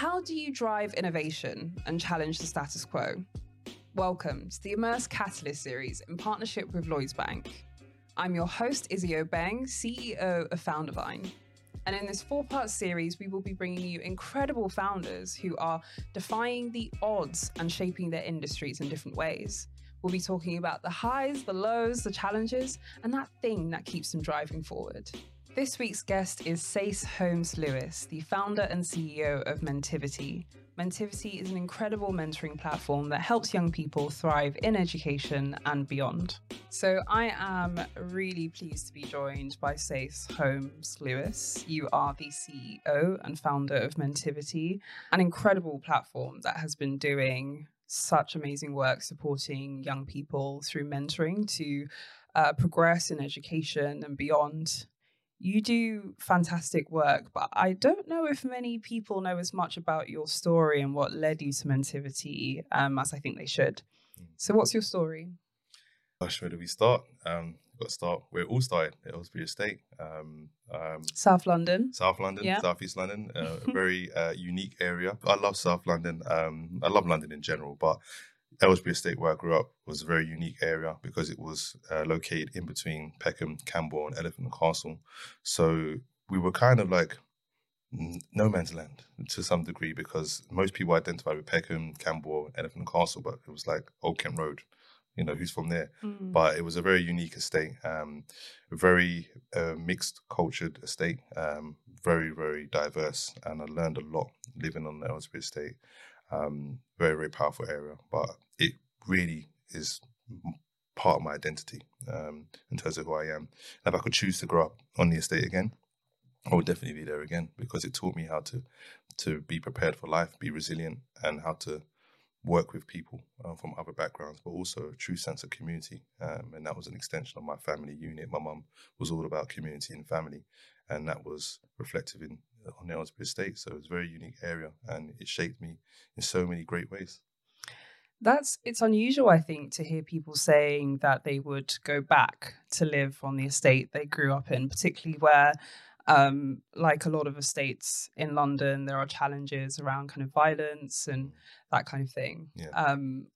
How do you drive innovation and challenge the status quo? Welcome to the Immerse Catalyst series in partnership with Lloyds Bank. I'm your host, Izzy Obeng, CEO of Foundervine. And in this four part series, we will be bringing you incredible founders who are defying the odds and shaping their industries in different ways. We'll be talking about the highs, the lows, the challenges, and that thing that keeps them driving forward. This week's guest is Sayce Holmes Lewis, the founder and CEO of Mentivity. Mentivity is an incredible mentoring platform that helps young people thrive in education and beyond. So, I am really pleased to be joined by Sayce Holmes Lewis. You are the CEO and founder of Mentivity, an incredible platform that has been doing such amazing work supporting young people through mentoring to uh, progress in education and beyond. You do fantastic work, but I don't know if many people know as much about your story and what led you to Mentivity um, as I think they should. Mm. So, what's your story? Gosh, where do we start? Um, got to start where it all started at Aylesbury Estate. Um, um, South London. South London, yeah. South East London, uh, a very uh, unique area. I love South London. Um, I love London in general, but Aylesbury Estate, where I grew up, was a very unique area because it was uh, located in between Peckham, Camberwell, and Elephant and Castle. So we were kind of like no man's land to some degree because most people identify with Peckham, Camberwell, Elephant and Castle, but it was like Old Kent Road you know who's from there. Mm. But it was a very unique estate, um, very uh, mixed cultured estate, um, very very diverse, and I learned a lot living on the Aylesbury estate. Um, very very powerful area, but it really is part of my identity um, in terms of who I am. And if I could choose to grow up on the estate again, I would definitely be there again because it taught me how to to be prepared for life, be resilient, and how to work with people uh, from other backgrounds, but also a true sense of community. Um, and that was an extension of my family unit. My mum was all about community and family, and that was reflective in on the Aylesbury Estate. So it's a very unique area, and it shaped me in so many great ways. That's it's unusual, I think, to hear people saying that they would go back to live on the estate they grew up in, particularly where um, like a lot of estates in London, there are challenges around kind of violence and mm. that kind of thing. Yeah. Um,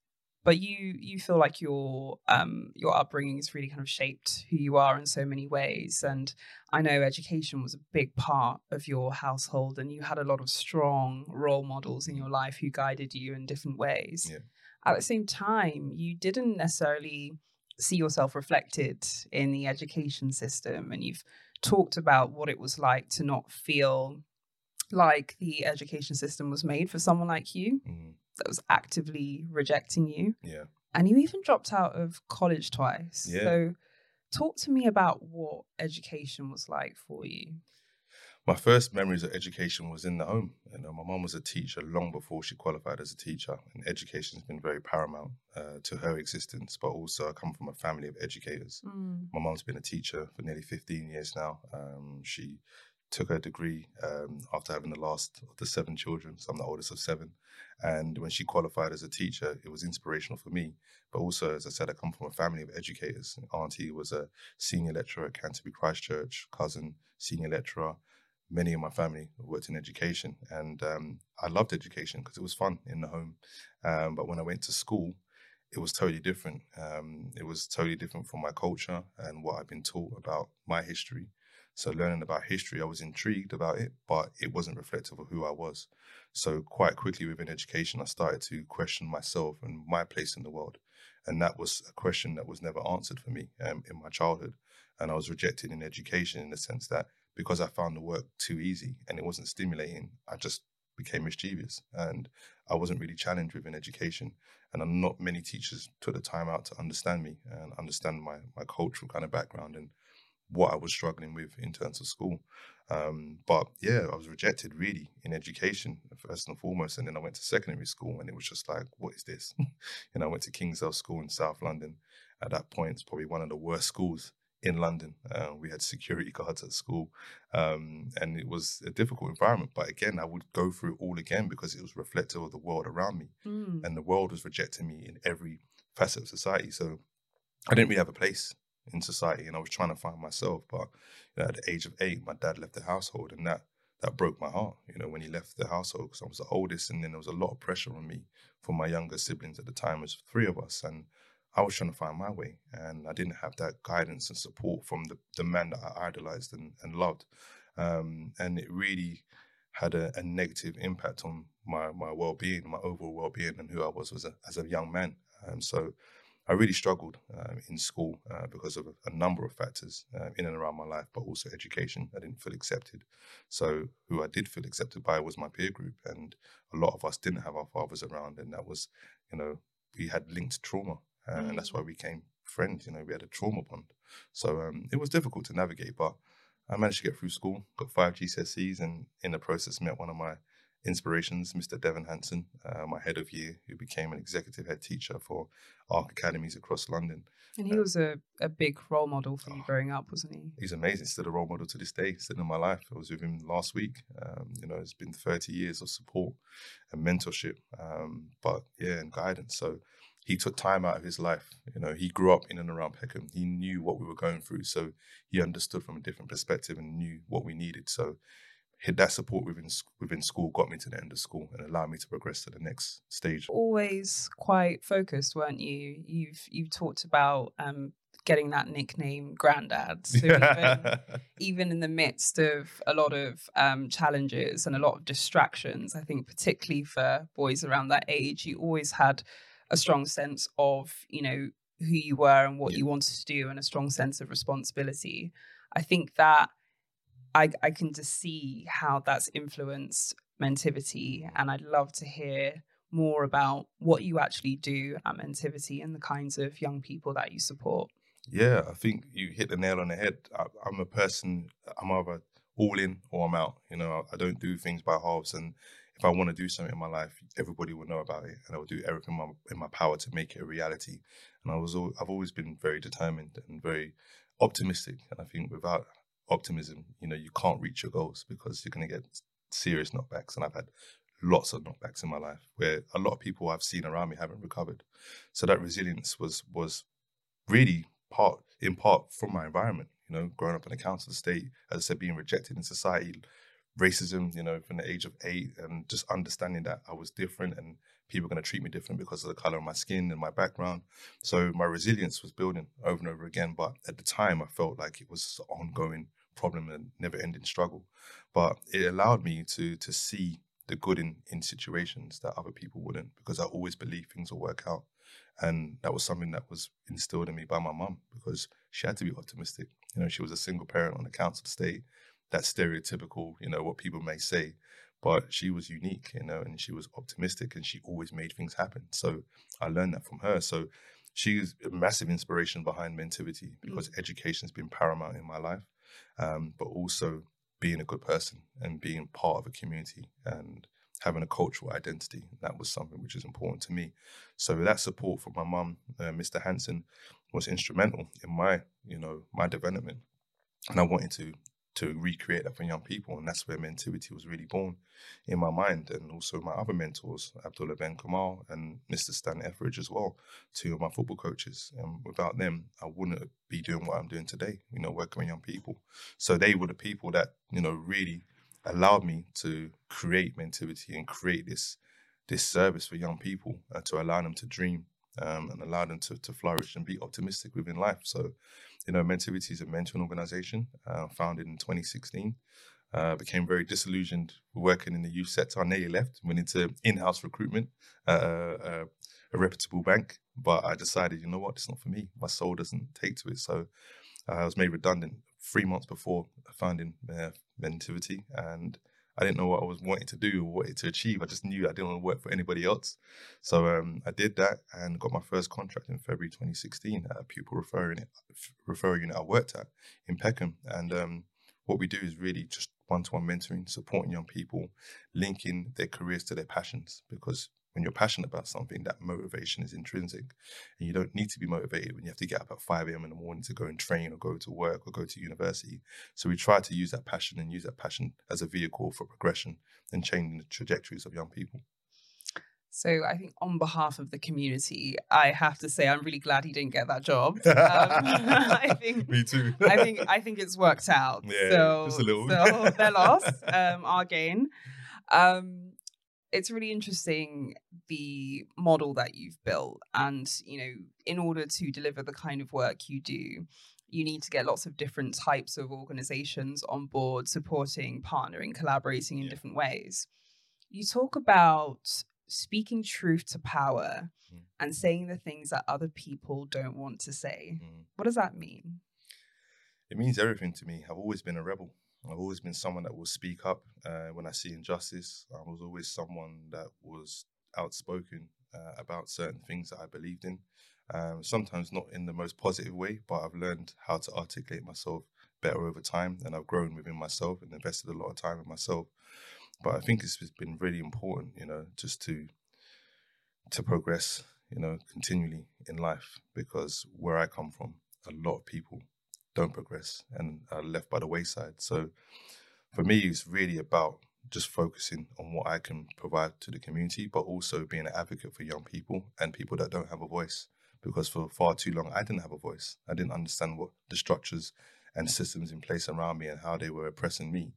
but you you feel like your um, your upbringing has really kind of shaped who you are in so many ways. And I know education was a big part of your household, and you had a lot of strong role models in your life who guided you in different ways. Yeah. At the same time, you didn't necessarily see yourself reflected in the education system, and you've talked about what it was like to not feel like the education system was made for someone like you mm. That was actively rejecting you. Yeah. And you even dropped out of college twice. Yeah. So talk to me about what education was like for you my first memories of education was in the home. You know, my mom was a teacher long before she qualified as a teacher, and education has been very paramount uh, to her existence. But also, I come from a family of educators. Mm. My mom's been a teacher for nearly 15 years now. Um, she took her degree um, after having the last of the seven children. So I'm the oldest of seven. And when she qualified as a teacher, it was inspirational for me. But also, as I said, I come from a family of educators. Auntie was a senior lecturer at Canterbury Christchurch, cousin, senior lecturer many of my family worked in education, and um, I loved education because it was fun in the home. Um, but when I went to school, it was totally different. Um, it was totally different from my culture and what I've been taught about my history. So learning about history, I was intrigued about it, but it wasn't reflective of who I was. So quite quickly within education, I started to question myself and my place in the world. And that was a question that was never answered for me um, in my childhood. And I was rejected in education in the sense that because I found the work too easy and it wasn't stimulating, I just became mischievous and I wasn't really challenged within education. And not many teachers took the time out to understand me and understand my, my cultural kind of background and what I was struggling with in terms of school. Um, but yeah, I was rejected really in education first and foremost. And then I went to secondary school and it was just like, what is this? and I went to Kingsdale School in South London. At that point, it's probably one of the worst schools in London. Uh, we had security guards at school, um, and it was a difficult environment. But again, I would go through it all again because it was reflective of the world around me, mm. and the world was rejecting me in every facet of society. So I didn't really have a place in society, and I was trying to find myself. But you know, at the age of eight, my dad left the household, and that that broke my heart. You know, when he left the household because I was the oldest, and then there was a lot of pressure on me from my younger siblings at the time. It was three of us, and I was trying to find my way, and I didn't have that guidance and support from the, the man that I idolized and, and loved. Um, and it really had a, a, negative impact on my, my well being, my overall well being, and who I was as a, as a young man. Um, so I really struggled uh, in school uh, because of a, number of factors uh, in and around my life, but also education. I didn't feel accepted. So, who I did feel accepted by was my peer group, and a lot of us didn't have our fathers around, and that was, you know, we had linked trauma uh, mm. and that's why we became friends. You know, we had a trauma bond. So um, it was difficult to navigate, but I managed to get through school, got five GCSEs, and in the process met one of my inspirations, Mr. Devon Hanson, uh, my head of year, who became an executive head teacher for Ark academies across London. And he uh, was a, a big role model for you oh, growing up, wasn't he? He's amazing. Still a role model to this day, still in my life. I was with him last week. Um, you know, it's been 30 years of support and mentorship, um, but yeah, and guidance. So he took time out of his life. You know, he grew up in and around Peckham. He knew what we were going through, so he understood from a different perspective and knew what we needed. So that support within within school got me to the end of school and allowed me to progress to the next stage. Always quite focused, weren't you? You've you've talked about um, getting that nickname granddad so even, even, in the midst of a lot of um, challenges and a lot of distractions i think particularly for boys around that age you always had a strong sense of you know who you were and what you wanted to do and a strong sense of responsibility i think that i i can just see how that's influenced mentivity and i'd love to hear more about what you actually do at mentivity and the kinds of young people that you support yeah i think you hit the nail on the head I, i'm a person i'm either all in or i'm out you know i don't do things by halves and if I want to do something in my life, everybody will know about it, and I will do everything in my, in my power to make it a reality. And I was, I've always been very determined and very optimistic. And I think without optimism, you know, you can't reach your goals because you're going to get serious knockbacks. And I've had lots of knockbacks in my life where a lot of people I've seen around me haven't recovered. So that resilience was was really part in part from my environment. You know, growing up in a council estate, as I said, being rejected in society, racism, you know, from the age of eight, and just understanding that I was different and people are going to treat me different because of the color of my skin and my background. So my resilience was building over and over again. But at the time, I felt like it was an ongoing problem and never ending struggle. But it allowed me to to see the good in, in situations that other people wouldn't because I always believed things will work out. And that was something that was instilled in me by my mum because she had to be optimistic. You know, she was a single parent on the council estate that stereotypical, you know, what people may say. But she was unique, you know, and she was optimistic and she always made things happen. So I learned that from her. So she's a massive inspiration behind Mentivity because mm. education has been paramount in my life, um, but also being a good person and being part of a community and having a cultural identity. That was something which is important to me. So that support from my mum, uh, Mr. Hanson, was instrumental in my, you know, my development. And I wanted to to recreate that for young people. And that's where Mentivity was really born in my mind. And also my other mentors, Abdullah Ben Kamal and Mr. Stan Etheridge as well, two of my football coaches. And without them, I wouldn't be doing what I'm doing today, you know, working with young people. So they were the people that, you know, really allowed me to create Mentivity and create this this service for young people uh, to allow them to dream um, and allow them to, to flourish and be optimistic within life. So you know, Mentivity is a mentoring organization uh, founded in 2016. Uh, became very disillusioned working in the youth sector. I nearly left, went into in-house recruitment at a, a, reputable bank. But I decided, you know what, it's not for me. My soul doesn't take to it. So I was made redundant three months before founding uh, Mentivity, and I didn't know what I was wanting to do or wanted to achieve. I just knew I didn't want to work for anybody else. So um, I did that and got my first contract in February 2016 at a pupil referral unit, referral unit I worked at in Peckham. And um, what we do is really just one-to-one mentoring, supporting young people, linking their careers to their passions because when you're passionate about something, that motivation is intrinsic. And you don't need to be motivated when you have to get up at 5 a.m. in the morning to go and train or go to work or go to university. So we try to use that passion and use that passion as a vehicle for progression and changing the trajectories of young people. So I think on behalf of the community, I have to say I'm really glad he didn't get that job. Um, I think Me too. I think I think it's worked out. Yeah, so, just a little. so their loss, um, our gain. Um, it's really interesting the model that you've built, and you know, in order to deliver the kind of work you do, you need to get lots of different types of organizations on board, supporting, partnering, collaborating in Yeah. different ways. You talk about speaking truth to power Mm. and saying the things that other people don't want to say. Mm. What does that mean? It means everything to me. I've always been a rebel. I've always been someone that will speak up uh, when I see injustice. I was always someone that was outspoken uh, about certain things that I believed in. Um, sometimes not in the most positive way, but I've learned how to articulate myself better over time, and I've grown within myself and invested a lot of time in myself. But I think it's been really important, you know, just to to progress, you know, continually in life because where I come from, a lot of people don't progress and are left by the wayside. So for me, it's really about just focusing on what I can provide to the community, but also being an advocate for young people and people that don't have a voice. Because for far too long, I didn't have a voice. I didn't understand what the structures and systems in place around me and how they were oppressing me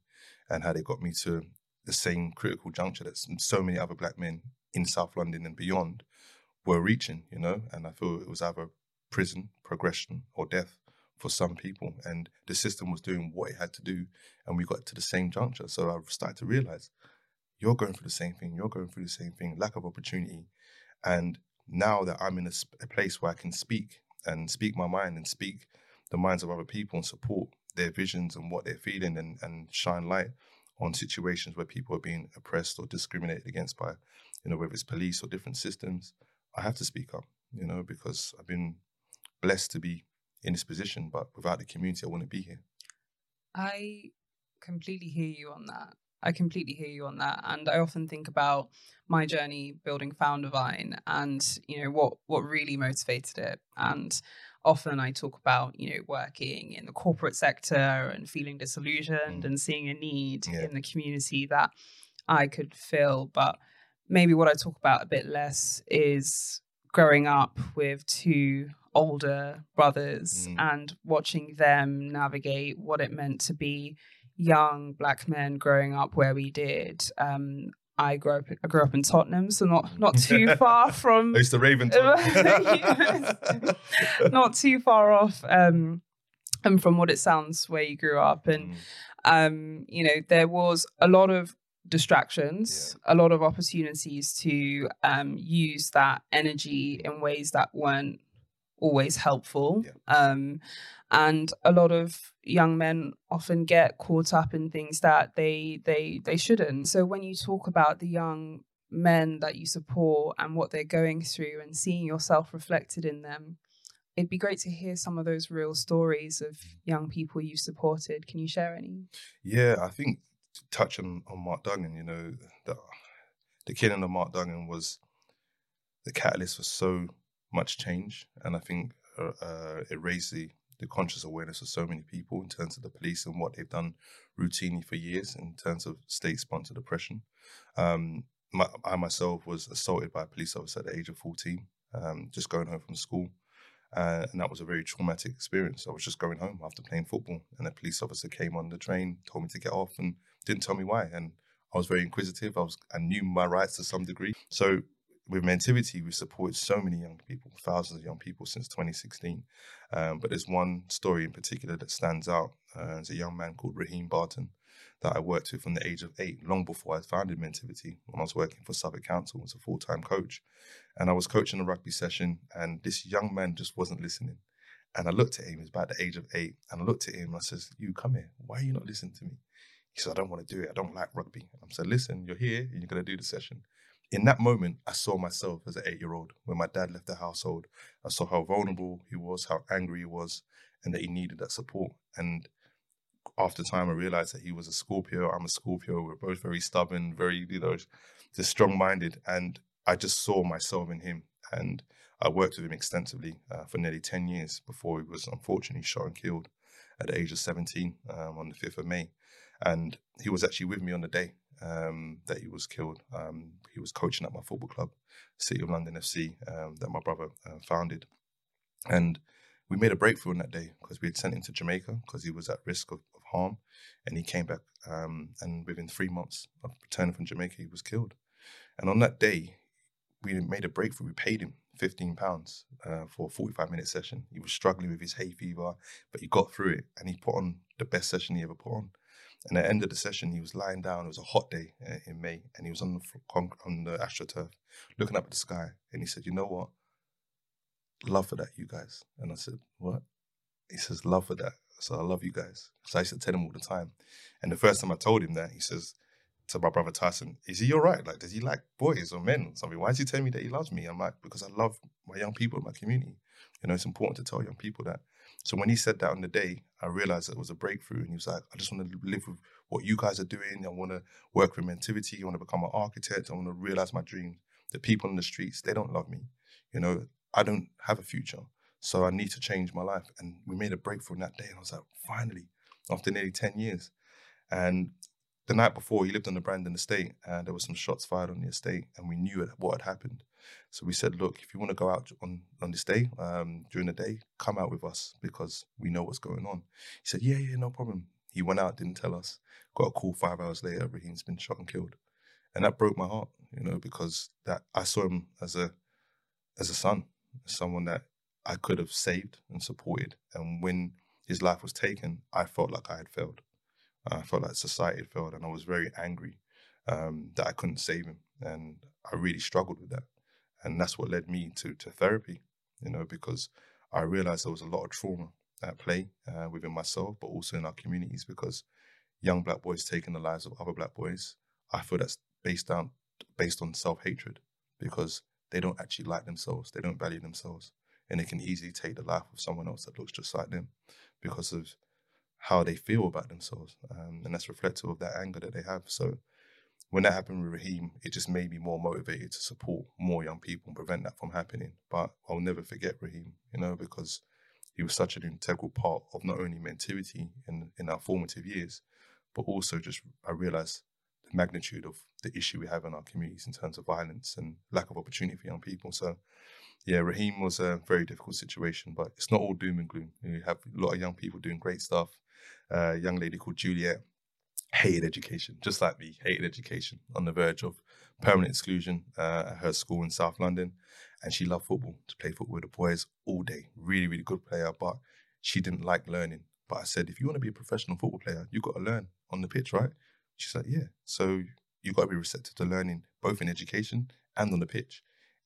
and how they got me to the same critical juncture that so many other black men in South London and beyond were reaching, you know. And I feel it was either prison, progression, or death for some people. And the system was doing what it had to do, and we got to the same juncture. So I started to realize you're going through the same thing, you're going through the same thing, lack of opportunity. And now that I'm in a, a place where I can speak and speak my mind and speak the minds of other people and support their visions and what they're feeling and, and shine light on situations where people are being oppressed or discriminated against by, you know, whether it's police or different systems, I have to speak up, you know, because I've been blessed to be in this position, but without the community, I wouldn't be here. I completely hear you on that. I completely hear you on that. And I often think about my journey building Foundervine and, you know, what what really motivated it. And often I talk about, you know, working in the corporate sector and feeling disillusioned Mm. and seeing a need Yeah. in the community that I could fill. But maybe what I talk about a bit less is growing up with two older brothers Mm. and watching them navigate what it meant to be young black men growing up where we did. Um, I grew up. I grew up in Tottenham, so not not too far from I used to Raven. Not too far off. Um, and from what it sounds, where you grew up, and Mm, um, you know, there was a lot of distractions, a lot of opportunities to um, use that energy in ways that weren't always helpful. Yeah. Um, and a lot of young men often get caught up in things that they they they shouldn't. So when you talk about the young men that you support and what they're going through and seeing yourself reflected in them, it'd be great to hear some of those real stories of young people you supported. Can you share any? Yeah, I think to touch on, on Mark Duggan, you know, the, the killing of Mark Duggan was the catalyst for so much change. And I think uh, uh, it raised the, the conscious awareness of so many people in terms of the police and what they've done routinely for years in terms of state sponsored oppression. Um, my, I myself was assaulted by a police officer at the age of 14, um, just going home from school. Uh, and that was a very traumatic experience. I was just going home after playing football, and a police officer came on the train, told me to get off, and didn't tell me why. And I was very inquisitive. I was I knew my rights to some degree. So with Mentivity, we've supported so many young people, thousands of young people since 2016. Um, but there's one story in particular that stands out. Uh, there's a young man called Raheem Barton that I worked with from the age of eight, long before I founded Mentivity, when I was working for Southwark Council as a full-time coach. And I was coaching a rugby session, and this young man just wasn't listening. And I looked at him, he was about the age of eight, and I looked at him and I says, You come here, why are you not listening to me? He said, I don't want to do it, I don't like rugby. I said, Listen, you're here and you're gonna do the session. In that moment, I saw myself as an eight-year-old. When my dad left the household, I saw how vulnerable he was, how angry he was, and that he needed that support. And after time, I realized that he was a Scorpio. I'm a Scorpio. We're both very stubborn, very, you know, just strong-minded. And I just saw myself in him. And I worked with him extensively uh, for nearly 10 years before he was unfortunately shot and killed at the age of 17 um, on the 5th of May. And he was actually with me on the day. Um, that he was killed. Um, he was coaching at my football club, City of London FC, um, that my brother uh, founded. And we made a breakthrough on that day because we had sent him to Jamaica because he was at risk of, of harm. And he came back, um, and within three months of returning from Jamaica, he was killed. And on that day, we made a breakthrough. We paid him fifteen pounds uh, for a forty-five minute session. He was struggling with his hay fever, but he got through it, and he put on the best session he ever put on. And at the end of the session, he was lying down. It was a hot day uh, in May, and he was on the on the astroturf, looking up at the sky, and he said, "You know what? Love for that, you guys." And I said, "What?" He says, "Love for that." So I love you guys. So I used to tell him all the time. And the first time I told him that, he says to my brother Tyson, "Is he all right? Like, does he like boys or men or something? Why is he telling me that he loves me?" I'm like, "Because I love my young people in my community. You know, it's important to tell young people that." So when he said that on the day, I realized it was a breakthrough. And he was like, I just want to live with what you guys are doing. I want to work with Mentivity. I want to become an architect. I want to realize my dreams. The people in the streets, they don't love me. You know, I don't have a future. So I need to change my life. And we made a breakthrough that day. And I was like, finally, after nearly 10 years. And the night before, he lived on the Brandon estate and there were some shots fired on the estate. And we knew what had happened. So we said, look, if you want to go out on, on this day, um, during the day, come out with us because we know what's going on. He said, yeah, yeah, no problem. He went out, didn't tell us. Got a call five hours later, Raheem's been shot and killed. And that broke my heart, you know, because that I saw him as a as a son, someone that I could have saved and supported. And when his life was taken, I felt like I had failed. I felt like society had failed, and I was very angry um, that I couldn't save him. And I really struggled with that and that's what led me to to therapy. You know, because I realized there was a lot of trauma at play uh, within myself, but also in our communities. Because young black boys taking the lives of other black boys, I feel that's based down based on self hatred because they don't actually like themselves, they don't value themselves, and they can easily take the life of someone else that looks just like them because of how they feel about themselves, um, and that's reflective of that anger that they have. So when that happened with Raheem, it just made me more motivated to support more young people and prevent that from happening. But I'll never forget Raheem, you know, because he was such an integral part of not only mentivity in, in our formative years, but also just I realized the magnitude of the issue we have in our communities in terms of violence and lack of opportunity for young people. So yeah, Raheem was a very difficult situation, but it's not all doom and gloom. You have a lot of young people doing great stuff. Uh, a young lady called Juliet hated education, just like me, hated education, on the verge of permanent exclusion uh, at her school in South London. And she loved football, to play football with the boys all day. Really, really good player, but she didn't like learning. But I said, if you want to be a professional football player, you've got to learn on the pitch, right? She's like, yeah. So you've got to be receptive to learning, both in education and on the pitch.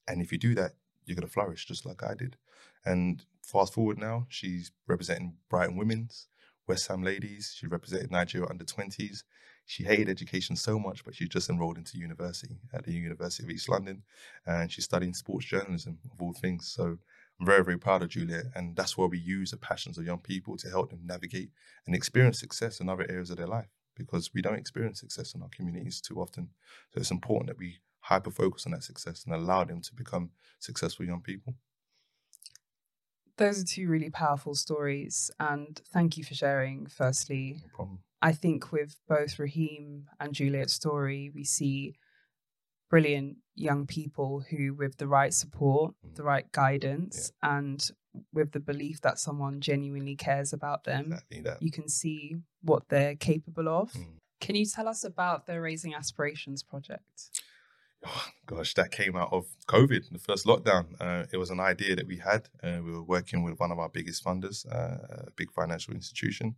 And if you do that, you're going to flourish just like I did. And fast forward now, she's representing Brighton Women's. West Ham ladies. She represented Nigeria under 20s. She hated education so much, but she just enrolled into university at the University of East London, and she's studying sports journalism of all things. So I'm very, very proud of Juliet, and that's where we use the passions of young people to help them navigate and experience success in other areas of their life because we don't experience success in our communities too often. So it's important that we hyper focus on that success and allow them to become successful young people those are two really powerful stories. And thank you for sharing, firstly. No I think with both Raheem and Juliet's story, we see brilliant young people who, with the right support, mm. the right guidance, yeah. and with the belief that someone genuinely cares about them, exactly you can see what they're capable of. Mm. Can you tell us about the Raising Aspirations project? Oh, gosh, that came out of COVID, the first lockdown. Uh, it was an idea that we had. Uh, we were working with one of our biggest funders, uh, a big financial institution,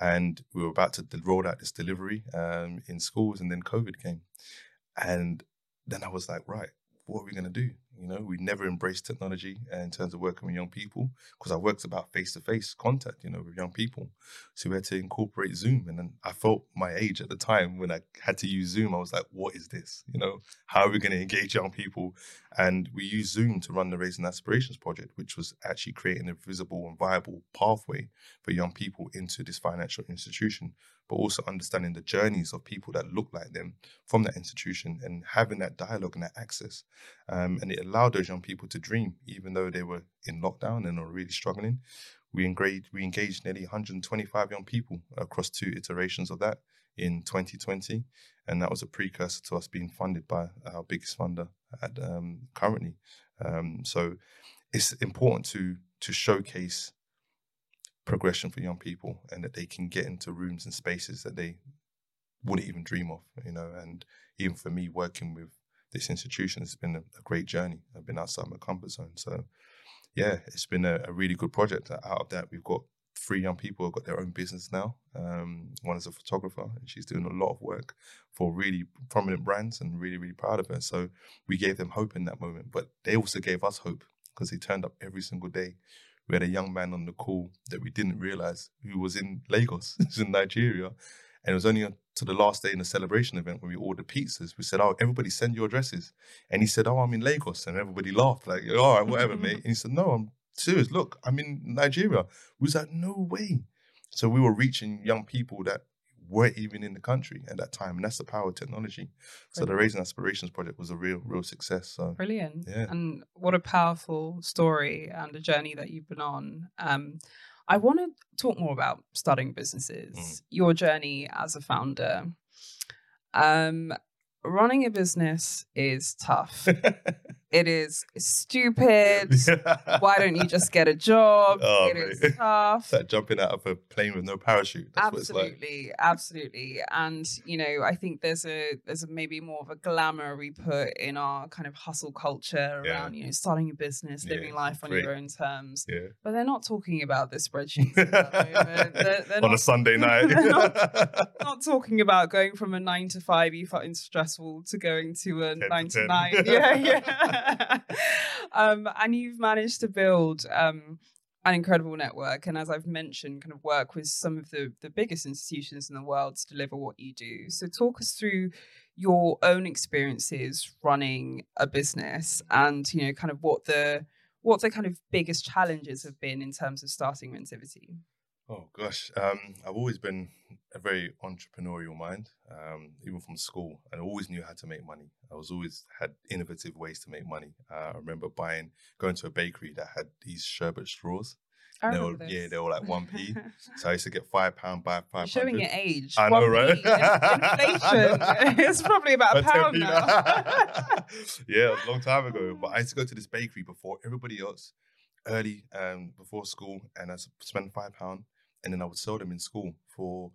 and we were about to roll out this delivery um, in schools, and then COVID came. And then I was like, right, what are we going to do? You know, we never embraced technology in terms of working with young people because I worked about face to face contact, you know, with young people. So we had to incorporate Zoom. And then I felt my age at the time when I had to use Zoom. I was like, what is this? You know, how are we going to engage young people? And we used Zoom to run the Raising Aspirations project, which was actually creating a visible and viable pathway for young people into this financial institution but also understanding the journeys of people that look like them from that institution and having that dialogue and that access. Um, and it allowed those young people to dream, even though they were in lockdown and are really struggling. We engaged, we engaged nearly 125 young people across two iterations of that in 2020, and that was a precursor to us being funded by our biggest funder at um, currently. Um, so it's important to to showcase progression for young people and that they can get into rooms and spaces that they wouldn't even dream of, you know. And even for me, working with this institution has been a, a great journey. I've been outside my comfort zone. So, yeah, it's been a, a, really good project. Out of that, we've got three young people who've got their own business now. Um, one is a photographer, and she's doing a lot of work for really prominent brands and really, really proud of her. So, we gave them hope in that moment, but they also gave us hope because they turned up every single day. We had a young man on the call that we didn't realize who was in Lagos, in Nigeria. And it was only to the last day in the celebration event when we ordered pizzas. We said, "Oh, everybody send your addresses." And he said, "Oh, I'm in Lagos," and everybody laughed like, "All right, whatever, mate." And he said, "No, I'm serious. Look, I'm in Nigeria." We was like, "No way!" So we were reaching young people that weren't even in the country at that time, and that's the power of technology. Brilliant. So the Raising Aspirations project was a real, real success. So brilliant, yeah. And what a powerful story and a journey that you've been on. Um, I want to talk more about starting businesses, mm. your journey as a founder. Um, running a business is tough. It is stupid. Why don't you just get a job? Oh, it mate. is tough. It's like jumping out of a plane with no parachute. That's absolutely, like. absolutely. And you know, I think there's a there's a maybe more of a glamour we put in our kind of hustle culture around yeah. you know starting a business, living yeah, life on great. your own terms. Yeah. But they're not talking about the spreadsheets they're, they're on not, a Sunday night. not, not, talking about going from a nine to five you find stressful to going to a nine to, to nine. Yeah, yeah. um, and you've managed to build um, an incredible network. And as I've mentioned, kind of work with some of the, the biggest institutions in the world to deliver what you do. So, talk us through your own experiences running a business and, you know, kind of what the what the kind of biggest challenges have been in terms of starting Mentivity. Oh gosh, um, I've always been a very entrepreneurial mind, um, even from school. I always knew how to make money. I was always had innovative ways to make money. Uh, I remember buying, going to a bakery that had these sherbet straws. I they were, this. yeah, they were like one p. so I used to get five pound, buy five. Showing your age. I know, right? Inflation. it's probably about a pound now. yeah, a long time ago. But I used to go to this bakery before everybody else, early um, before school, and I spend five pound, and then I would sell them in school for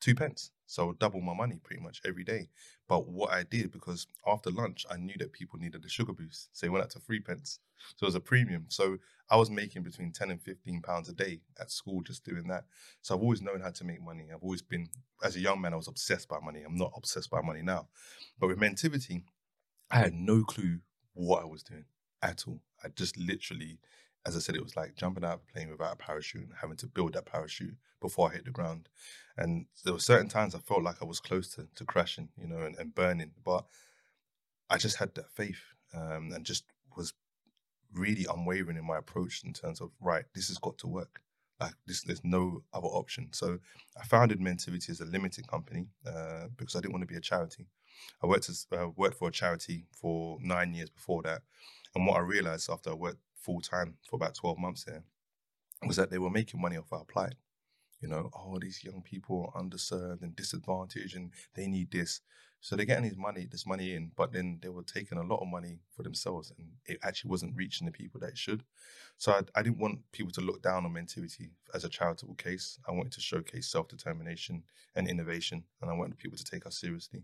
two pence. So double my money pretty much every day. But what I did, because after lunch, I knew that people needed a sugar boost. So it went up to three pence. So it was a premium. So I was making between 10 and 15 pounds a day at school just doing that. So I've always known how to make money. I've always been, as a young man, I was obsessed by money. I'm not obsessed by money now. But with Mentivity, I had no clue what I was doing at all. I just literally as I said, it was like jumping out of a plane without a parachute and having to build that parachute before I hit the ground. And there were certain times I felt like I was close to, to crashing, you know, and, and burning. But I just had that faith um, and just was really unwavering in my approach in terms of, right, this has got to work. Like this, there's no other option. So I founded Mentivity as a limited company uh, because I didn't want to be a charity. I worked as uh, worked for a charity for nine years before that, and what I realized after I worked full time for about 12 months there was that they were making money off our plight. You know, oh, these young people are underserved and disadvantaged and they need this. So they're getting this money, this money in, but then they were taking a lot of money for themselves and it actually wasn't reaching the people that it should. So I, I didn't want people to look down on Mentivity as a charitable case. I wanted to showcase self-determination and innovation and I wanted people to take us seriously.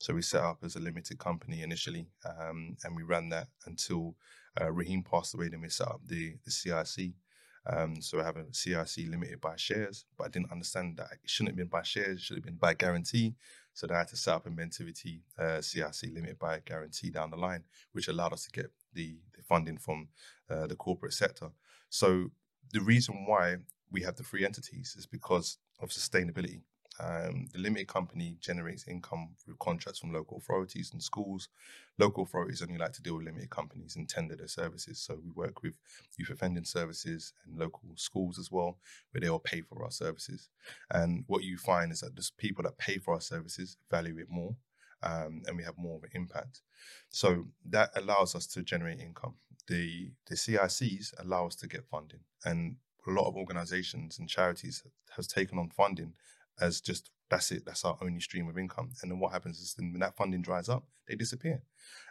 So we set up as a limited company initially um, and we ran that until uh, Raheem passed away. Then we set up the, the CIC. Um, so I have a CIC limited by shares, but I didn't understand that it shouldn't have been by shares, it should have been by guarantee. So I had to set up a Mentivity uh, CIC limited by guarantee down the line, which allowed us to get the, the funding from uh, the corporate sector. So the reason why we have the three entities is because of sustainability. Um, the limited company generates income through contracts from local authorities and schools. Local authorities only like to deal with limited companies and tender their services. So we work with youth offending services and local schools as well, where they all pay for our services. And what you find is that the people that pay for our services value it more. Um, and we have more of an impact. So that allows us to generate income. The the CICs allow us to get funding, and a lot of organisations and charities has taken on funding as just that's it. That's our only stream of income. And then what happens is then when that funding dries up, they disappear.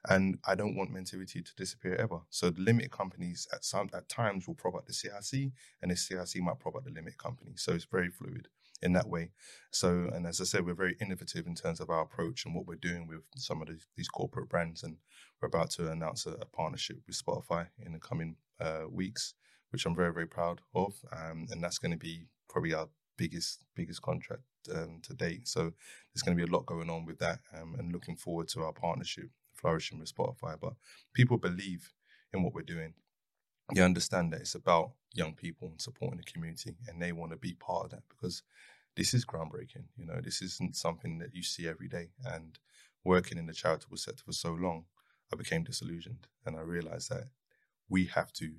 And I don't want Mentivity to disappear ever. So the limited companies at some at times will prop up the CIC, and the CIC might prop up the limited company. So it's very fluid in that way. So, and as I said, we're very innovative in terms of our approach and what we're doing with some of these, these corporate brands. And we're about to announce a, a partnership with Spotify in the coming uh, weeks, which I'm very, very proud of. Um, and that's going to be probably our biggest biggest contract um, to date. So there's going to be a lot going on with that, um, and looking forward to our partnership flourishing with Spotify. But people believe in what we're doing. You understand that it's about young people and supporting the community, and they want to be part of that because this is groundbreaking. You know, this isn't something that you see every day. And working in the charitable sector for so long, I became disillusioned, and I realized that we have to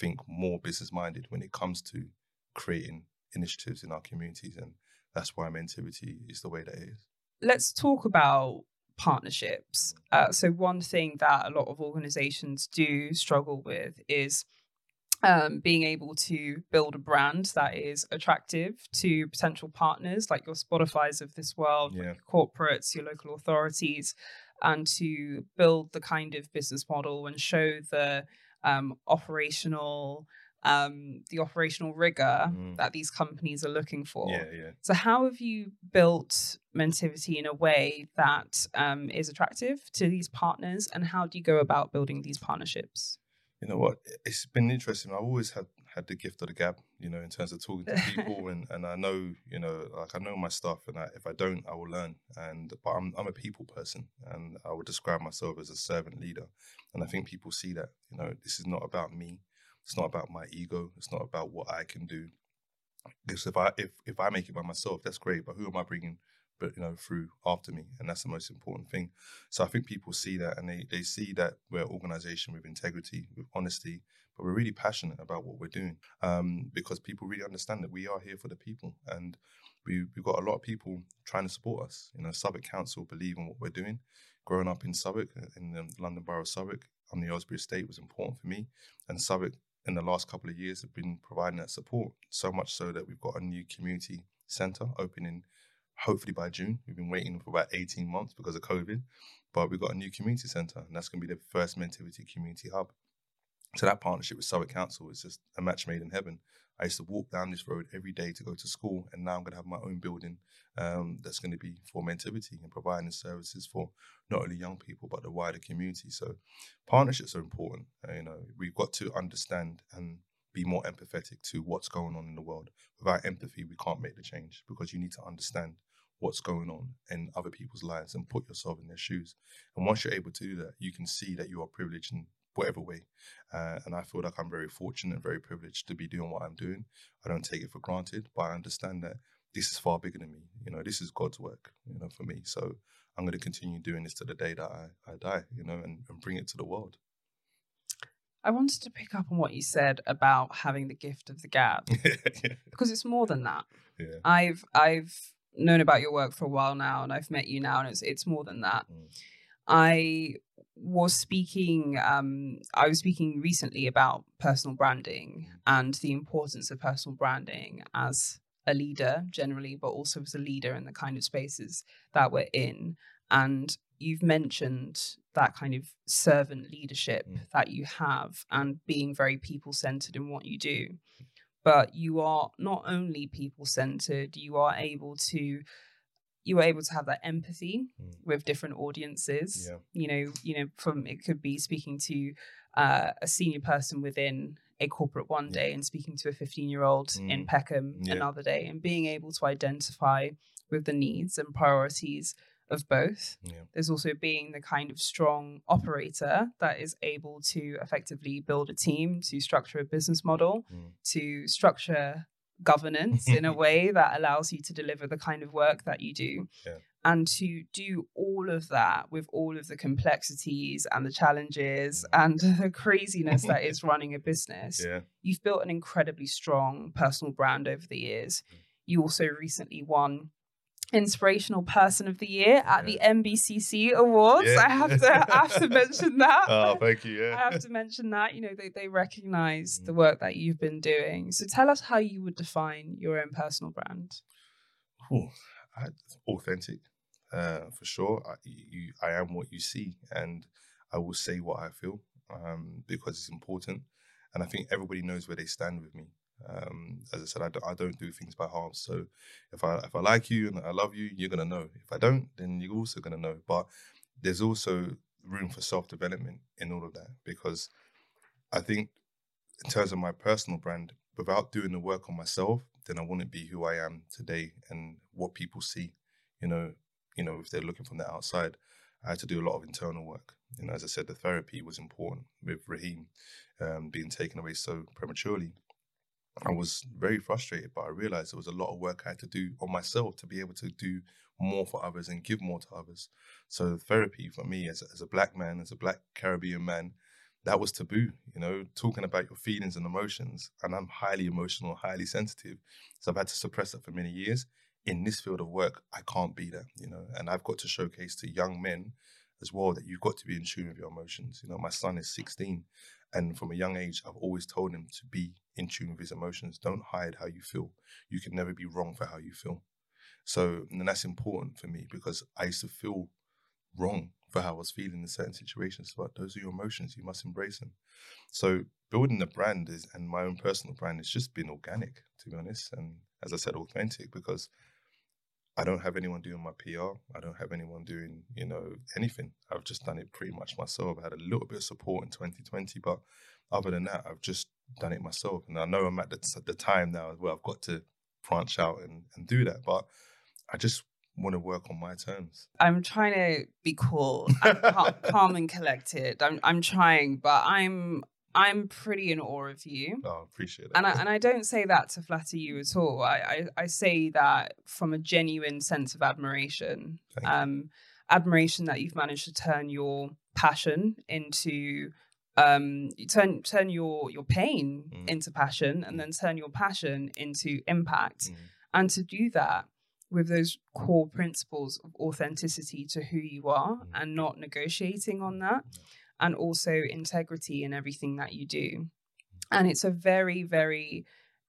think more business minded when it comes to creating initiatives in our communities. And that's why Mentivity is the way that it is. Let's talk about partnerships. Uh, so, one thing that a lot of organizations do struggle with is um, being able to build a brand that is attractive to potential partners like your Spotify's of this world, Yeah. like your corporates, your local authorities, and to build the kind of business model and show the um, operational um, the operational rigor Mm. that these companies are looking for. Yeah, yeah. So, how have you built Mentivity in a way that um, is attractive to these partners, and how do you go about building these partnerships? You know what? It's been interesting. I've always had had the gift of the gab, you know, in terms of talking to people, and, and I know, you know, like I know my stuff, and I, if I don't, I will learn. And but I'm I'm a people person, and I would describe myself as a servant leader, and I think people see that. You know, this is not about me. It's not about my ego. It's not about what I can do. Because if I if if I make it by myself, that's great. But who am I bringing? But you know, through after me, and that's the most important thing. So I think people see that, and they they see that we're an organization with integrity, with honesty, but we're really passionate about what we're doing um, because people really understand that we are here for the people, and we we've got a lot of people trying to support us. You know, Southwark Council believe in what we're doing. Growing up in Southwark, in the London Borough of Southwark, on the Aylesbury Estate was important for me, and Southwark in the last couple of years have been providing that support. So much so that we've got a new community centre opening hopefully by June. We've been waiting for about 18 months because of COVID, but we've got a new community centre, and that's going to be the first Mentivity community hub. So that partnership with Southwark Council is just a match made in heaven. I used to walk down this road every day to go to school, and now I'm going to have my own building um, that's going to be for Mentivity and providing services for not only young people but the wider community. So partnerships are important. Uh, you know, we've got to understand and be more empathetic to what's going on in the world. Without empathy, we can't make the change because you need to understand what's going on in other people's lives and put yourself in their shoes. And once you're able to do that, you can see that you are privileged in whatever way. Uh, and I feel like I'm very fortunate and very privileged to be doing what I'm doing. I don't take it for granted, but I understand that this is far bigger than me. You know, this is God's work, you know, for me. So I'm going to continue doing this to the day that I, I die, you know, and, and bring it to the world. I wanted to pick up on what you said about having the gift of the gab because it's more than that. yeah. I've I've known about your work for a while now, and I've met you now, and it's it's more than that. Mm. I was speaking. Um, I was speaking recently about personal branding and the importance of personal branding as a leader generally, but also as a leader in the kind of spaces that we're in. And you've mentioned that kind of servant leadership Mm. that you have and being very people centered in what you do. But you are not only people centered, you are able to you were able to have that empathy Mm. with different audiences. Yeah. You know, you know, from it could be speaking to uh, a senior person within a corporate one Yeah. day and speaking to a 15 year old in Mm. Peckham Yeah. another day and being able to identify with the needs and priorities of both. Yeah. There's also being the kind of strong operator that is able to effectively build a team, to structure a business model, Mm. to structure governance in a way that allows you to deliver the kind of work that you do. Yeah. And to do all of that with all of the complexities and the challenges mm. and the craziness that is running a business, Yeah. you've built an incredibly strong personal brand over the years. Mm. You also recently won Inspirational Person of the Year at the MBCC Awards. Yeah. I have to I have to mention that. Oh, thank you. Yeah. I have to mention that. You know, they, they recognize the Mm. work that you've been doing. So tell us how you would define your own personal brand. Ooh, I, authentic, uh, for sure. I, you, I am what you see, and I will say what I feel um, because it's important. And I think everybody knows where they stand with me. Um, as I said, I don't, I don't do things by halves. So if I if I like you and I love you, you're gonna know. If I don't, then you're also gonna know. But there's also room for self development in all of that because I think in terms of my personal brand, without doing the work on myself, then I wouldn't be who I am today and what people see. You know, you know, if they're looking from the outside, I had to do a lot of internal work. You know, as I said, the therapy was important with Raheem um, being taken away so prematurely. I was very frustrated, but I realized there was a lot of work I had to do on myself to be able to do more for others and give more to others. So therapy for me, as a, as a black man, as a black Caribbean man, that was taboo. You know, talking about your feelings and emotions, and I'm highly emotional, highly sensitive, so I've had to suppress that for many years. In this field of work, I can't be that. You know, and I've got to showcase to young men as well that you've got to be in tune with your emotions. You know, my son is 16, and from a young age, I've always told him to be in tune with his emotions. Don't hide how you feel. You can never be wrong for how you feel. So, and that's important for me because I used to feel wrong for how I was feeling in certain situations. But those are your emotions. You must embrace them. So, building the brand is, and my own personal brand has just been organic, to be honest. And as I said, authentic because I don't have anyone doing my PR. I don't have anyone doing, you know, anything. I've just done it pretty much myself. I had a little bit of support in 2020, but other than that, I've just done it myself. And I know I'm at the, the time now where I've got to branch out and, and do that. But I just want to work on my terms. I'm trying to be cool, calm, calm and collected. I'm I'm trying, but I'm I'm pretty in awe of you. Oh, appreciate it. And I, and I don't say that to flatter you at all. I, I, I say that from a genuine sense of admiration. Um, admiration that you've managed to turn your passion into um turn turn your your pain mm. into passion and then turn your passion into impact. Mm. And to do that with those core principles of authenticity to who you are mm. and not negotiating on that and also integrity in everything that you do. And it's a very, very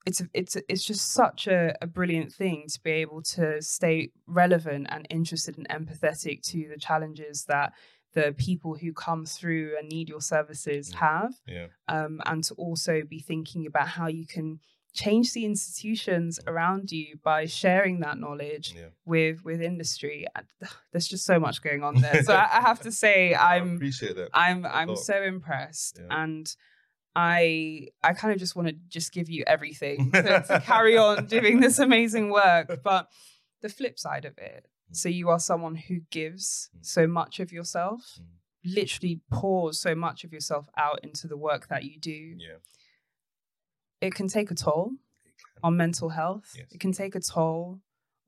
it's a, it's a, it's just such a, a brilliant thing to be able to stay relevant and interested and empathetic to the challenges that the people who come through and need your services have yeah. um, and to also be thinking about how you can change the institutions around you by sharing that knowledge yeah. with with industry there's just so much going on there so i, have to say i'm I appreciate that i'm i'm so impressed yeah. and i i kind of just want to just give you everything to, to carry on doing this amazing work but the flip side of it mm. so you are someone who gives mm. so much of yourself mm. literally pours so much of yourself out into the work that you do yeah it can take a toll on mental health. Yes. It can take a toll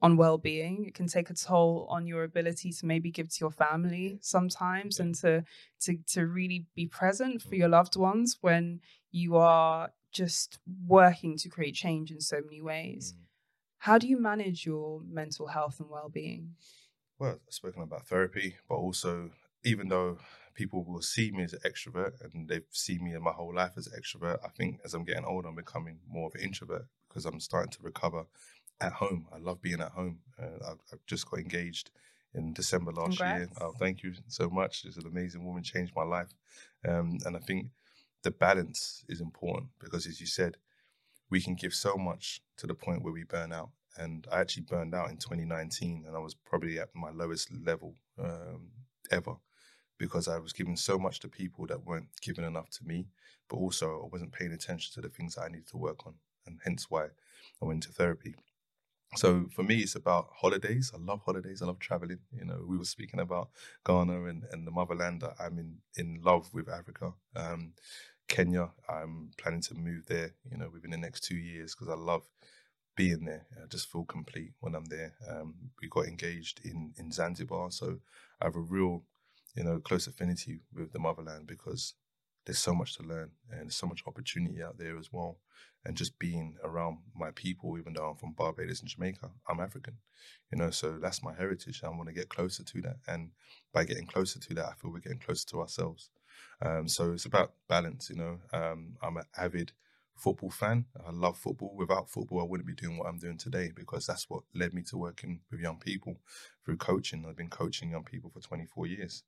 on well-being. It can take a toll on your ability to maybe give to your family sometimes yeah. and to to to really be present for your loved ones when you are just working to create change in so many ways. Mm. How do you manage your mental health and well-being? Well, I've spoken about therapy, but also even though people will see me as an extrovert and they've seen me in my whole life as an extrovert. I think as I'm getting older, I'm becoming more of an introvert because I'm starting to recover at home. I love being at home. Uh, I've, I've, just got engaged in December last Congrats. year. Oh, thank you so much. She's an amazing woman, changed my life. Um, and I think the balance is important because, as you said, we can give so much to the point where we burn out. And I actually burned out in 2019, and I was probably at my lowest level um, ever because I was giving so much to people that weren't giving enough to me, but also I wasn't paying attention to the things that I needed to work on, and hence why I went to therapy. So for me, it's about holidays. I love holidays. I love traveling. You know, we were speaking about Ghana and, and the motherland. I'm in, in love with Africa. Um, Kenya, I'm planning to move there, you know, within the next two years because I love being there. I just feel complete when I'm there. Um, we got engaged in, in Zanzibar, so I have a real you know, close affinity with the motherland because there's so much to learn and so much opportunity out there as well. And just being around my people, even though I'm from Barbados and Jamaica, I'm African, you know, so that's my heritage. I want to get closer to that. And by getting closer to that, I feel we're getting closer to ourselves. Um, so it's about balance, you know. Um, I'm an avid football fan. I love football. Without football, I wouldn't be doing what I'm doing today because that's what led me to working with young people through coaching. I've been coaching young people for 24 years.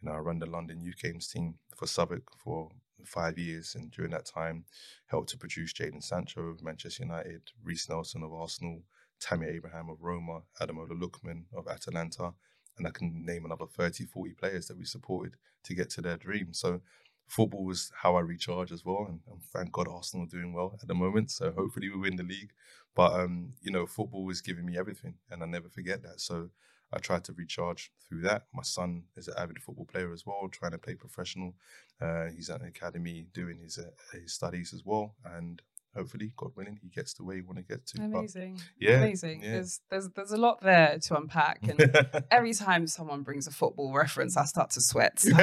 You know, I run the London Youth Games team for Southwark for five years, and during that time, helped to produce Jadon Sancho of Manchester United, Reiss Nelson of Arsenal, Tammy Abraham of Roma, Ademola Lookman of Atalanta, and I can name another 30, 40 players that we supported to get to their dream. So football was how I recharge as well, and, and thank God Arsenal are doing well at the moment. So hopefully we win the league. But um, you know, football is giving me everything, and I never forget that. So I try to recharge through that. My son is an avid football player as well, trying to play professional. Uh, he's at an academy doing his uh, his studies as well, and hopefully, God willing, he gets to where he want to get to. Amazing. But, yeah, amazing. Yeah. There's there's there's a lot there to unpack, and every time someone brings a football reference, I start to sweat.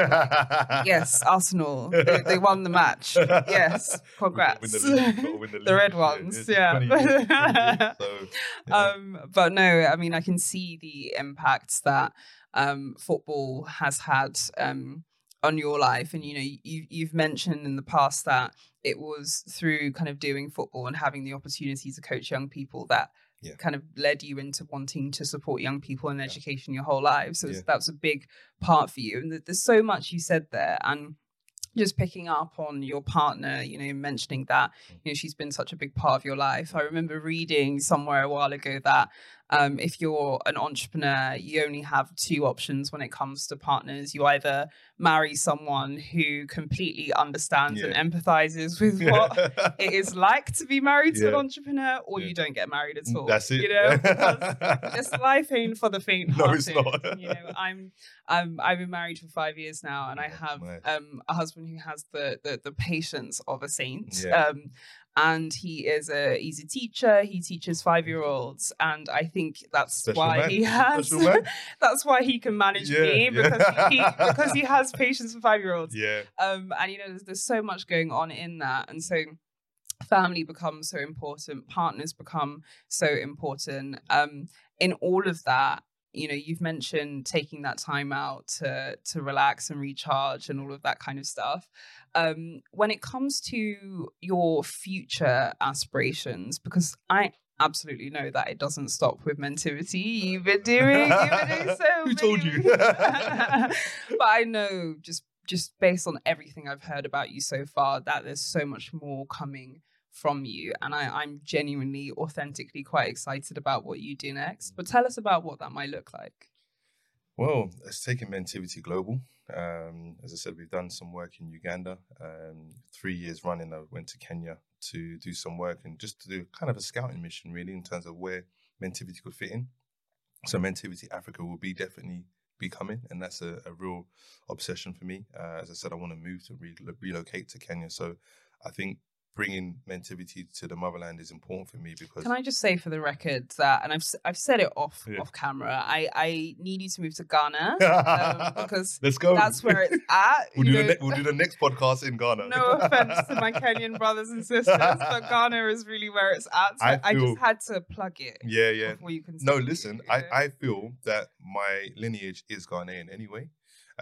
yes, Arsenal, they, they, won the match. Yes, congrats. The, the, red ones, yeah. yeah. 20 years, 20 years, so, yeah. Um, but no, I mean, I can see the impacts that um, football has had. Um, on your life and you know you you've mentioned in the past that it was through kind of doing football and having the opportunity to coach young people that yeah. kind of led you into wanting to support young people in yeah. education your whole life so yeah. that was a big part for you and there's so much you said there and just picking up on your partner, you know, mentioning that, mm. you know, she's been such a big part of your life. I remember reading somewhere a while ago that um, if you're an entrepreneur, you only have two options when it comes to partners. You either marry someone who completely understands yeah. and empathizes with what it is like to be married to yeah. an entrepreneur, or yeah. you don't get married at all. That's it. You know, this life ain't for the faint-hearted. No, it's not. you know, I'm, I'm, I've been married for five years now, and I have nice. um, a husband who has the the, the patience of a saint. Um, and he is a he's a teacher he teaches five year olds and i think that's Special why man. he has that's why he can manage yeah, me because yeah. he because he has patience for five year olds yeah um and you know there's, there's so much going on in that and so family becomes so important partners become so important um in all of that you know you've mentioned taking that time out to to relax and recharge and all of that kind of stuff. Um when it comes to your future aspirations because i absolutely know that it doesn't stop with mentivity. You've been doing you've been doing so who told you? but i know just just based on everything i've heard about you so far that there's so much more coming from you. And I, I'm genuinely, authentically quite excited about what you do next. But tell us about what that might look like. Well, it's taking Mentivity global. Um, as I said, we've done some work in Uganda. Um, three years running, I went to Kenya to do some work and just to do kind of a scouting mission, really, in terms of where Mentivity could fit in. So Mentivity Africa will be definitely be coming, and that's a, a real obsession for me. Uh, as I said, I want to move to re- relocate to Kenya. So I think bringing mentivity to the motherland is important for me because. Can I just say for the record that, and I've I've said it off yeah. off camera, I I need you to move to Ghana um, because let's go. That's where it's at. we'll, do the ne- we'll do the next podcast in Ghana. No offense to my Kenyan brothers and sisters, but Ghana is really where it's at. So I, feel, I just had to plug it. Yeah, yeah. Before you can. No, listen. I I feel that my lineage is Ghanaian anyway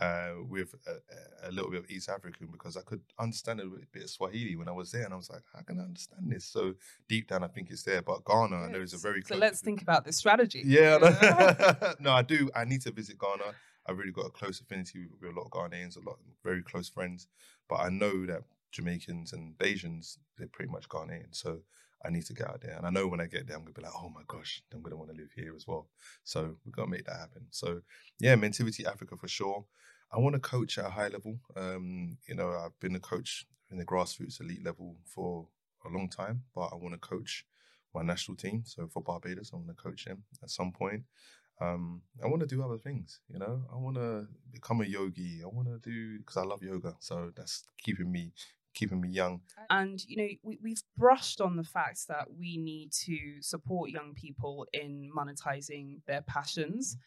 uh, with a, a, little bit of East African because I could understand a bit of Swahili when I was there, and I was like, how can I understand this? So deep down, I think it's there. But Ghana, yes. there is a very so. Let's think about this strategy. Yeah, no, I do. I need to visit Ghana. I've really got a close affinity with, with a lot of Ghanaians, a lot of very close friends. But I know that Jamaicans and Bajans, they're pretty much Ghanaian. So I need to get out there. And I know when I get there, I'm gonna be like, oh my gosh, I'm gonna want to live here as well. So we've got to make that happen. So yeah, Mentivity Africa for sure. I want to coach at a high level. Um, you know, I've been a coach in the grassroots elite level for a long time, but I want to coach my national team. So for Barbados, I want to coach him at some point. Um, I want to do other things, you know. I want to become a yogi. I want to do because I love yoga, so that's keeping me keeping me young. And you know, we, we've brushed on the fact that we need to support young people in monetizing their passions.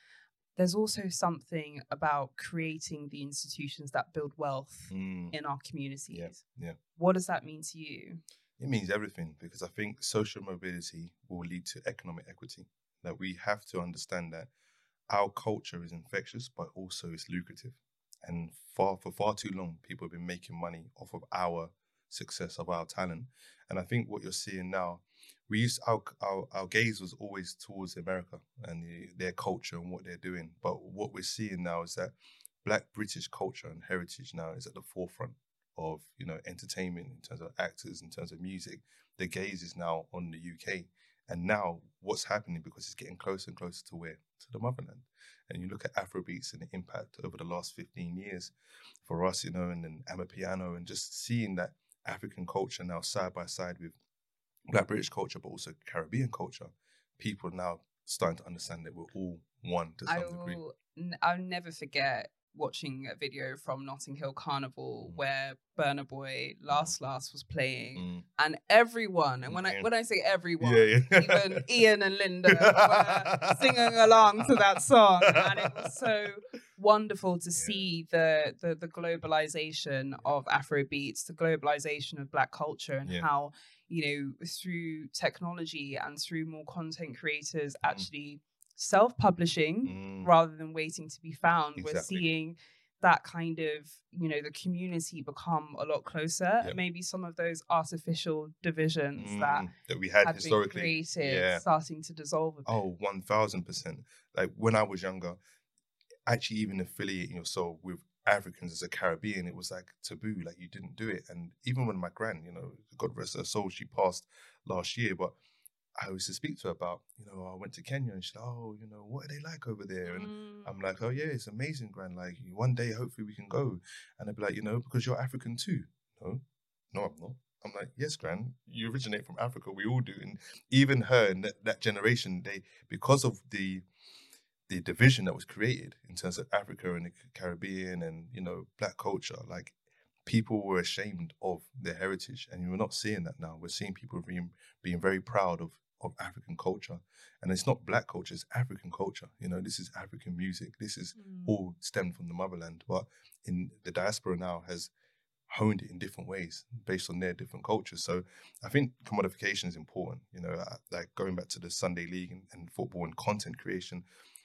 There's also something about creating the institutions that build wealth mm. in our communities. Yeah, yeah. What does that mean to you? It means everything because I think social mobility will lead to economic equity. That we have to understand that our culture is infectious, but also it's lucrative. And far for far too long, people have been making money off of our success of our talent. And I think what you're seeing now, we used our our, our gaze was always towards America and the, their culture and what they're doing. But what we're seeing now is that Black British culture and heritage now is at the forefront of you know entertainment in terms of actors, in terms of music. The gaze is now on the UK, and now what's happening because it's getting closer and closer to where to the motherland. And you look at Afrobeats and the impact over the last 15 years for us, you know, and then Amapiano, and just seeing that African culture now side by side with Black British culture, but also Caribbean culture, people are now starting to understand that we're all one to some I degree. will, n- I'll never forget watching a video from Notting Hill Carnival Mm. where Burna Boy Last Last was playing, Mm. and everyone, and when I when I say everyone, Yeah, yeah. even Ian and Linda were singing along to that song, and it was so wonderful to see the the, the globalization of Afro beats, the globalization of Black culture, and Yeah. how you know through technology and through more content creators Mm. Actually self-publishing Mm. rather than waiting to be found. We're seeing that kind of, you know, the community become a lot closer. Yep. Maybe some of those artificial divisions that Mm. that we had had historically. created Yeah. starting to dissolve a bit. Oh, 1000%. Like when I was younger, actually even affiliating yourself with Africans as a Caribbean, it was like taboo. Like you didn't do it. And even when my grand you know, God rest her soul, she passed last year, but I used to speak to her about, you know, I went to Kenya and she's like, oh, you know, what are they like over there? And Mm. I'm like, oh yeah, it's amazing, Gran. Like one day, hopefully we can go. And they'd be like, you know, because you're African too. No, no, I'm not. I'm like, yes, Gran. You originate from Africa. We all do. And even her and that, that generation, they because of the the division that was created in terms of Africa and the Caribbean and you know black culture, like people were ashamed of their heritage, and we're not seeing that now. We're seeing people being being very proud of of African culture, and it's not black culture; it's African culture. You know, this is African music. This is Mm. all stemmed from the motherland, but in the diaspora now has honed it in different ways based on their different cultures. So I think commodification is important. You know, uh, like going back to the Sunday League and, and football and content creation,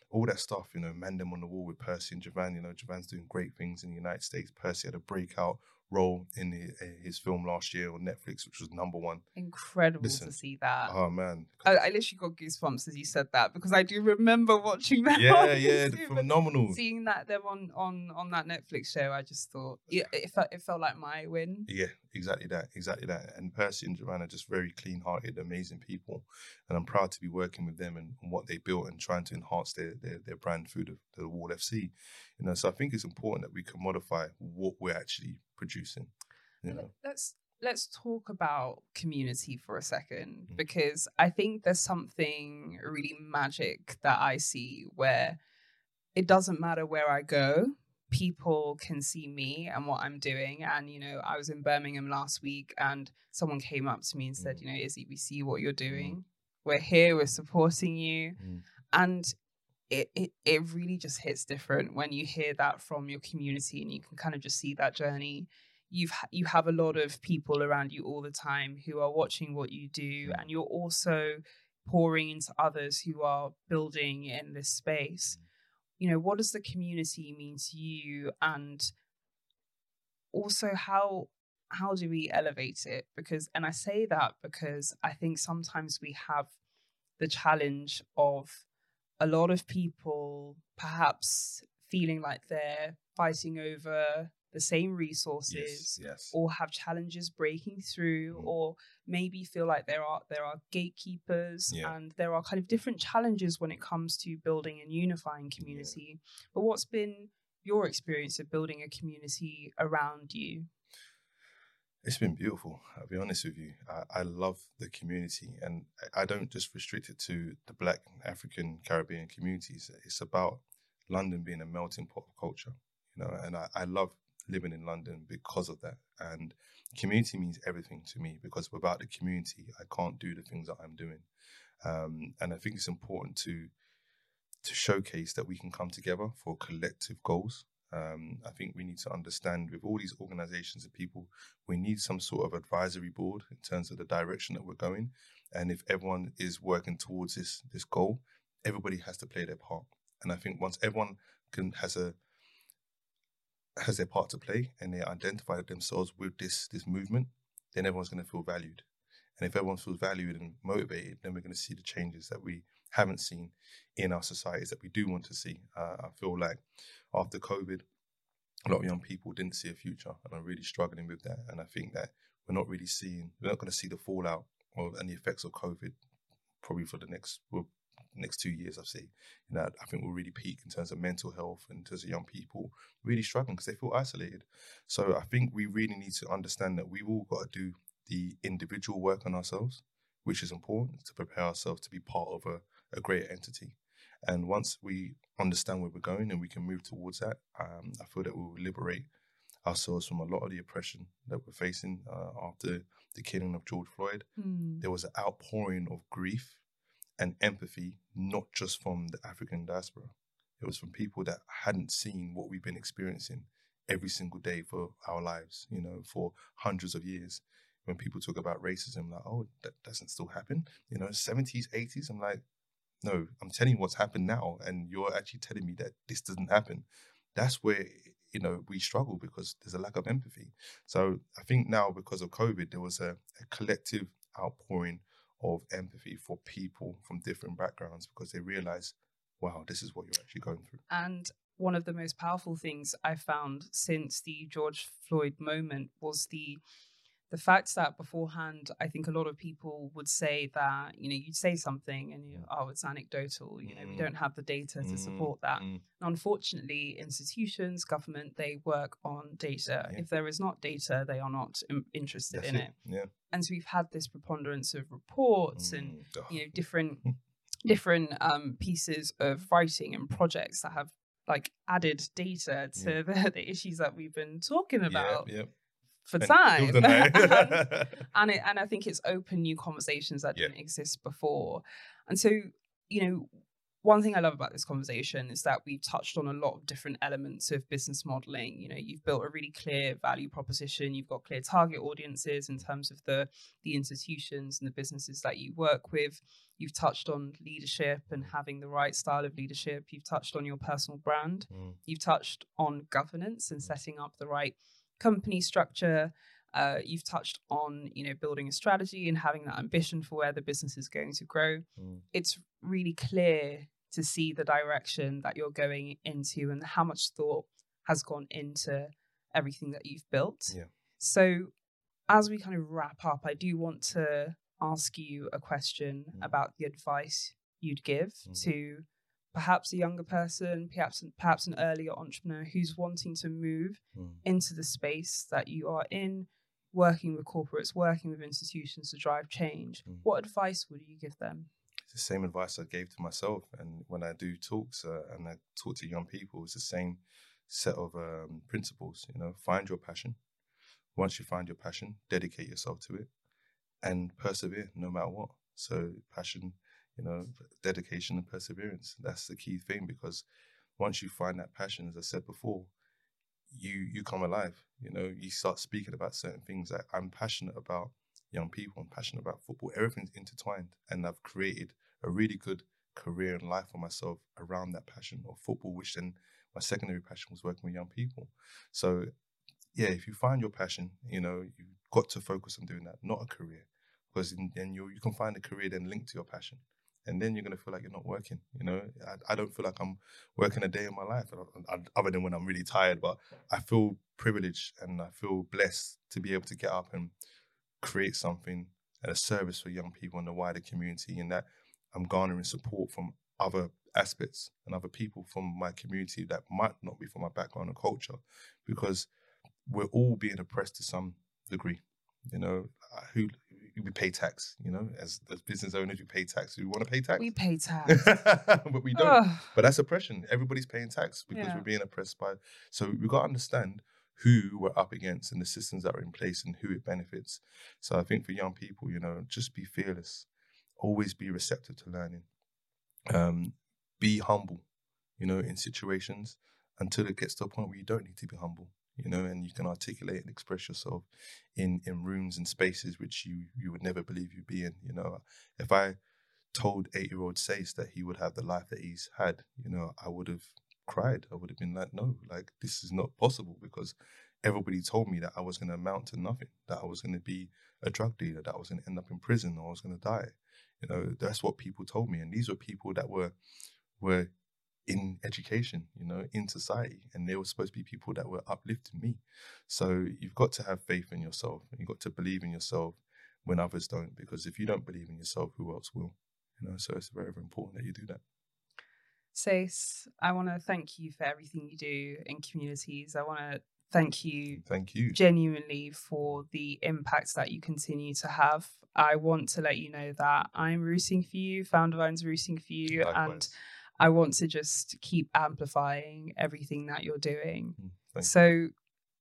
all that stuff. You know, Mandem on the wall with Percy and Joivan. You know, Joivan's doing great things in the United States. Percy had a breakout role in the, uh, his film last year on Netflix, which was number one. Incredible Listen, to see that. Oh man, I, I literally got goosebumps as you said that because I do remember watching that. yeah, yeah, phenomenal. Seeing that them on on on that Netflix show, I just thought yeah, it felt it felt like my win. Yeah, exactly that, exactly that. And Percy and Joivan are just very clean-hearted, amazing people, and I'm proud to be working with them and, and what they built and trying to enhance their their, their brand through the, the Wall FC. You know, so I think it's important that we can modify what we're actually producing. You know, Let's let's talk about community for a second Mm. because I think there's something really magic that I see where it doesn't matter where I go, people can see me and what I'm doing. And you know, I was in Birmingham last week and someone came up to me and said, Mm. you know, Izzy, we see what you're doing. We're here, we're supporting you. Mm. And it, it it really just hits different when you hear that from your community and you can kind of just see that journey you've you have a lot of people around you all the time who are watching what you do Mm. and you're also pouring into others who are building in this space you know what does the community mean to you? And also how how do we elevate it? Because and i say that because i think sometimes we have the challenge of a lot of people perhaps feeling like they're fighting over the same resources yes, yes, or have challenges breaking through Mm. or maybe feel like there are there are gatekeepers Yeah. and there are kind of different challenges when it comes to building and unifying community but what's been your experience of building a community around you It's been beautiful. I'll be honest with you. I, I love the community, and I- I don't just restrict it to the Black, African, Caribbean communities. It's about London being a melting pot of culture, you know. And I, I love living in London because of that. And community means everything to me because without the community, I can't do the things that I'm doing. Um, and I think it's important to to showcase that we can come together for collective goals. Um, I think we need to understand with all these organizations and people we need some sort of advisory board in terms of the direction that we're going. And if everyone is working towards this this goal, everybody has to play their part. And I think once everyone can has a has their part to play and they identify themselves with this this movement, then everyone's going to feel valued. And if everyone feels valued and motivated, then we're going to see the changes that we haven't seen in our societies that we do want to see. Uh, I feel like after COVID, a lot of young people didn't see a future and are really struggling with that. And I think that we're not really seeing, we're not going to see the fallout or and the effects of COVID probably for the next well, next two years. I've seen, you know, I think we'll really peak in terms of mental health and in terms of young people really struggling because they feel isolated. So I think we really need to understand that we've all got to do the individual work on ourselves, which is important to prepare ourselves to be part of a, a greater entity. And once we understand where we're going and we can move towards that, um, I feel that we will liberate ourselves from a lot of the oppression that we're facing uh, after the killing of George Floyd. Hmm. There was an outpouring of grief and empathy, not just from the African diaspora. It was from people that hadn't seen what we've been experiencing every single day for our lives, you know, for hundreds of years. When people talk about racism, like, oh, that doesn't still happen, you know, 70s, 80s. I'm like, no, I'm telling you what's happened now, and you're actually telling me that this doesn't happen. That's where you know we struggle because there's a lack of empathy. So I think now because of COVID, there was a, a collective outpouring of empathy for people from different backgrounds because they realize, wow, this is what you're actually going through. And one of the most powerful things I found since the George Floyd moment was the the fact that beforehand, I think a lot of people would say that, you know, you'd say something and you, oh, it's anecdotal, you know, we Mm. don't have the data to Mm, support that. mm, And unfortunately, institutions, government, they work on data. Yeah. If there is not data, they are not im- interested that's in it. it. Yeah. And so we've had this preponderance of reports and Mm, ugh. you know different Mm. different um pieces of writing and projects that have like added data to Yeah. the, the issues that we've been talking about Yeah, yeah. For time and it, and I think it's opened new conversations that Yeah. didn't exist before. And so, you know, one thing I love about this conversation is that we've touched on a lot of different elements of business modeling. You know, you've built a really clear value proposition. You've got clear target audiences in terms of the the institutions and the businesses that you work with. You've touched on leadership and having the right style of leadership. You've touched on your personal brand. Mm, You've touched on governance and setting up the right company structure. Uh, you've touched on, you know, building a strategy and having that ambition for where the business is going to grow. mm. It's really clear to see the direction that you're going into and how much thought has gone into everything that you've built. Yeah. So, as we kind of wrap up, I do want to ask you a question Mm. about the advice you'd give Mm. to perhaps a younger person, perhaps perhaps an earlier entrepreneur who's wanting to move Mm. into the space that you are in, working with corporates, working with institutions to drive change. Mm. What advice would you give them? It's the same advice I gave to myself, and when I do talks uh, and I talk to young people, it's the same set of um, principles. You know, find your passion. Once you find your passion, dedicate yourself to it, and persevere no matter what. So, passion, you know, dedication and perseverance. That's the key thing because once you find that passion, as I said before, you you come alive. You know, you start speaking about certain things. Like I'm passionate about young people. I'm passionate about football. Everything's intertwined, and I've created a really good career and life for myself around that passion of football, which then my secondary passion was working with young people. So, yeah, if you find your passion, you know, you've got to focus on doing that, not a career, because then you you can find a career then linked to your passion. And then you're gonna feel like you're not working. You know, I, I don't feel like I'm working a day in my life, other than when I'm really tired. But I feel privileged and I feel blessed to be able to get up and create something and a service for young people in the wider community, and that I'm garnering support from other aspects and other people from my community that might not be from my background and culture, because we're all being oppressed to some degree. You know, who we pay tax. You know, as as business owners, we pay tax. We want to pay tax, We pay tax. but we don't. Ugh. But that's oppression. Everybody's paying tax because Yeah. we're being oppressed by. So we've got to understand who we're up against and the systems that are in place and who it benefits. So I think for young people, you know, just be fearless, always be receptive to learning, um, be humble, you know, in situations until it gets to a point where you don't need to be humble, you know, and you can articulate and express yourself in in rooms and spaces which you you would never believe you'd be in. You know, if I told eight year old Sayce that he would have the life that he's had, you know, I would have cried. I would have been like, no, like this is not possible because everybody told me that I was going to amount to nothing, that I was going to be a drug dealer, that I was going to end up in prison, or I was going to die. You know, that's what people told me, and these were people that were were in education, you know, in society, and they were supposed to be people that were uplifting me. So you've got to have faith in yourself, you've got to believe in yourself when others don't, because if you don't believe in yourself, who else will? You know, so it's very, very important that you do that. Sayce, I want to thank you for everything you do in communities. I want to thank you Thank you. genuinely for the impact that you continue to have. I want to let you know that I'm rooting for you, Foundervine's rooting for you, and Likewise. I want to just keep amplifying everything that you're doing. Mm, you. So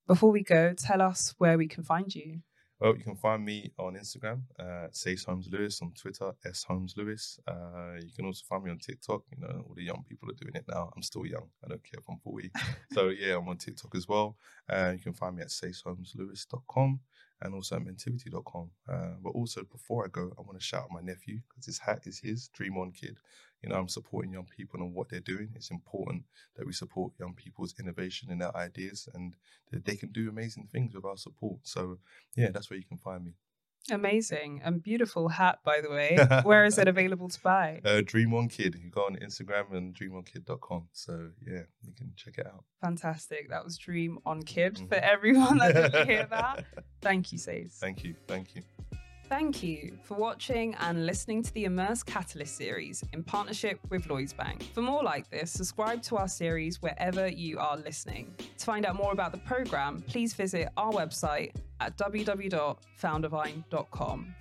before we go, tell us where we can find you. Well, you can find me on Instagram, uh, Sayce Holmes Lewis, on Twitter, S Holmes Lewis. Uh, you can also find me on TikTok. You know, all the young people are doing it now. I'm still young. I don't care if I'm 40. so, yeah, I'm on TikTok as well. Uh, you can find me at sayceholmeslewis.com and also at mentivity.com. Uh, but also, before I go, I want to shout out my nephew because his hat is his, Dream On Kid. You know, I'm supporting young people and what they're doing. It's important that we support young people's innovation and their ideas and that they can do amazing things with our support. So, yeah, that's where you can find me. Amazing and beautiful hat, by the way. Where is it available to buy? Uh, Dream On Kid. You go on Instagram and dreamonkid.com. So yeah, you can check it out. Fantastic. That was Dream on Kid for Mhm. everyone that didn't hear that. Thank you, Sayce. Thank you. Thank you. Thank you for watching and listening to the Immerse Catalyst series in partnership with Lloyds Bank. For more like this, subscribe to our series wherever you are listening. To find out more about the program, please visit our website at www.foundervine.com.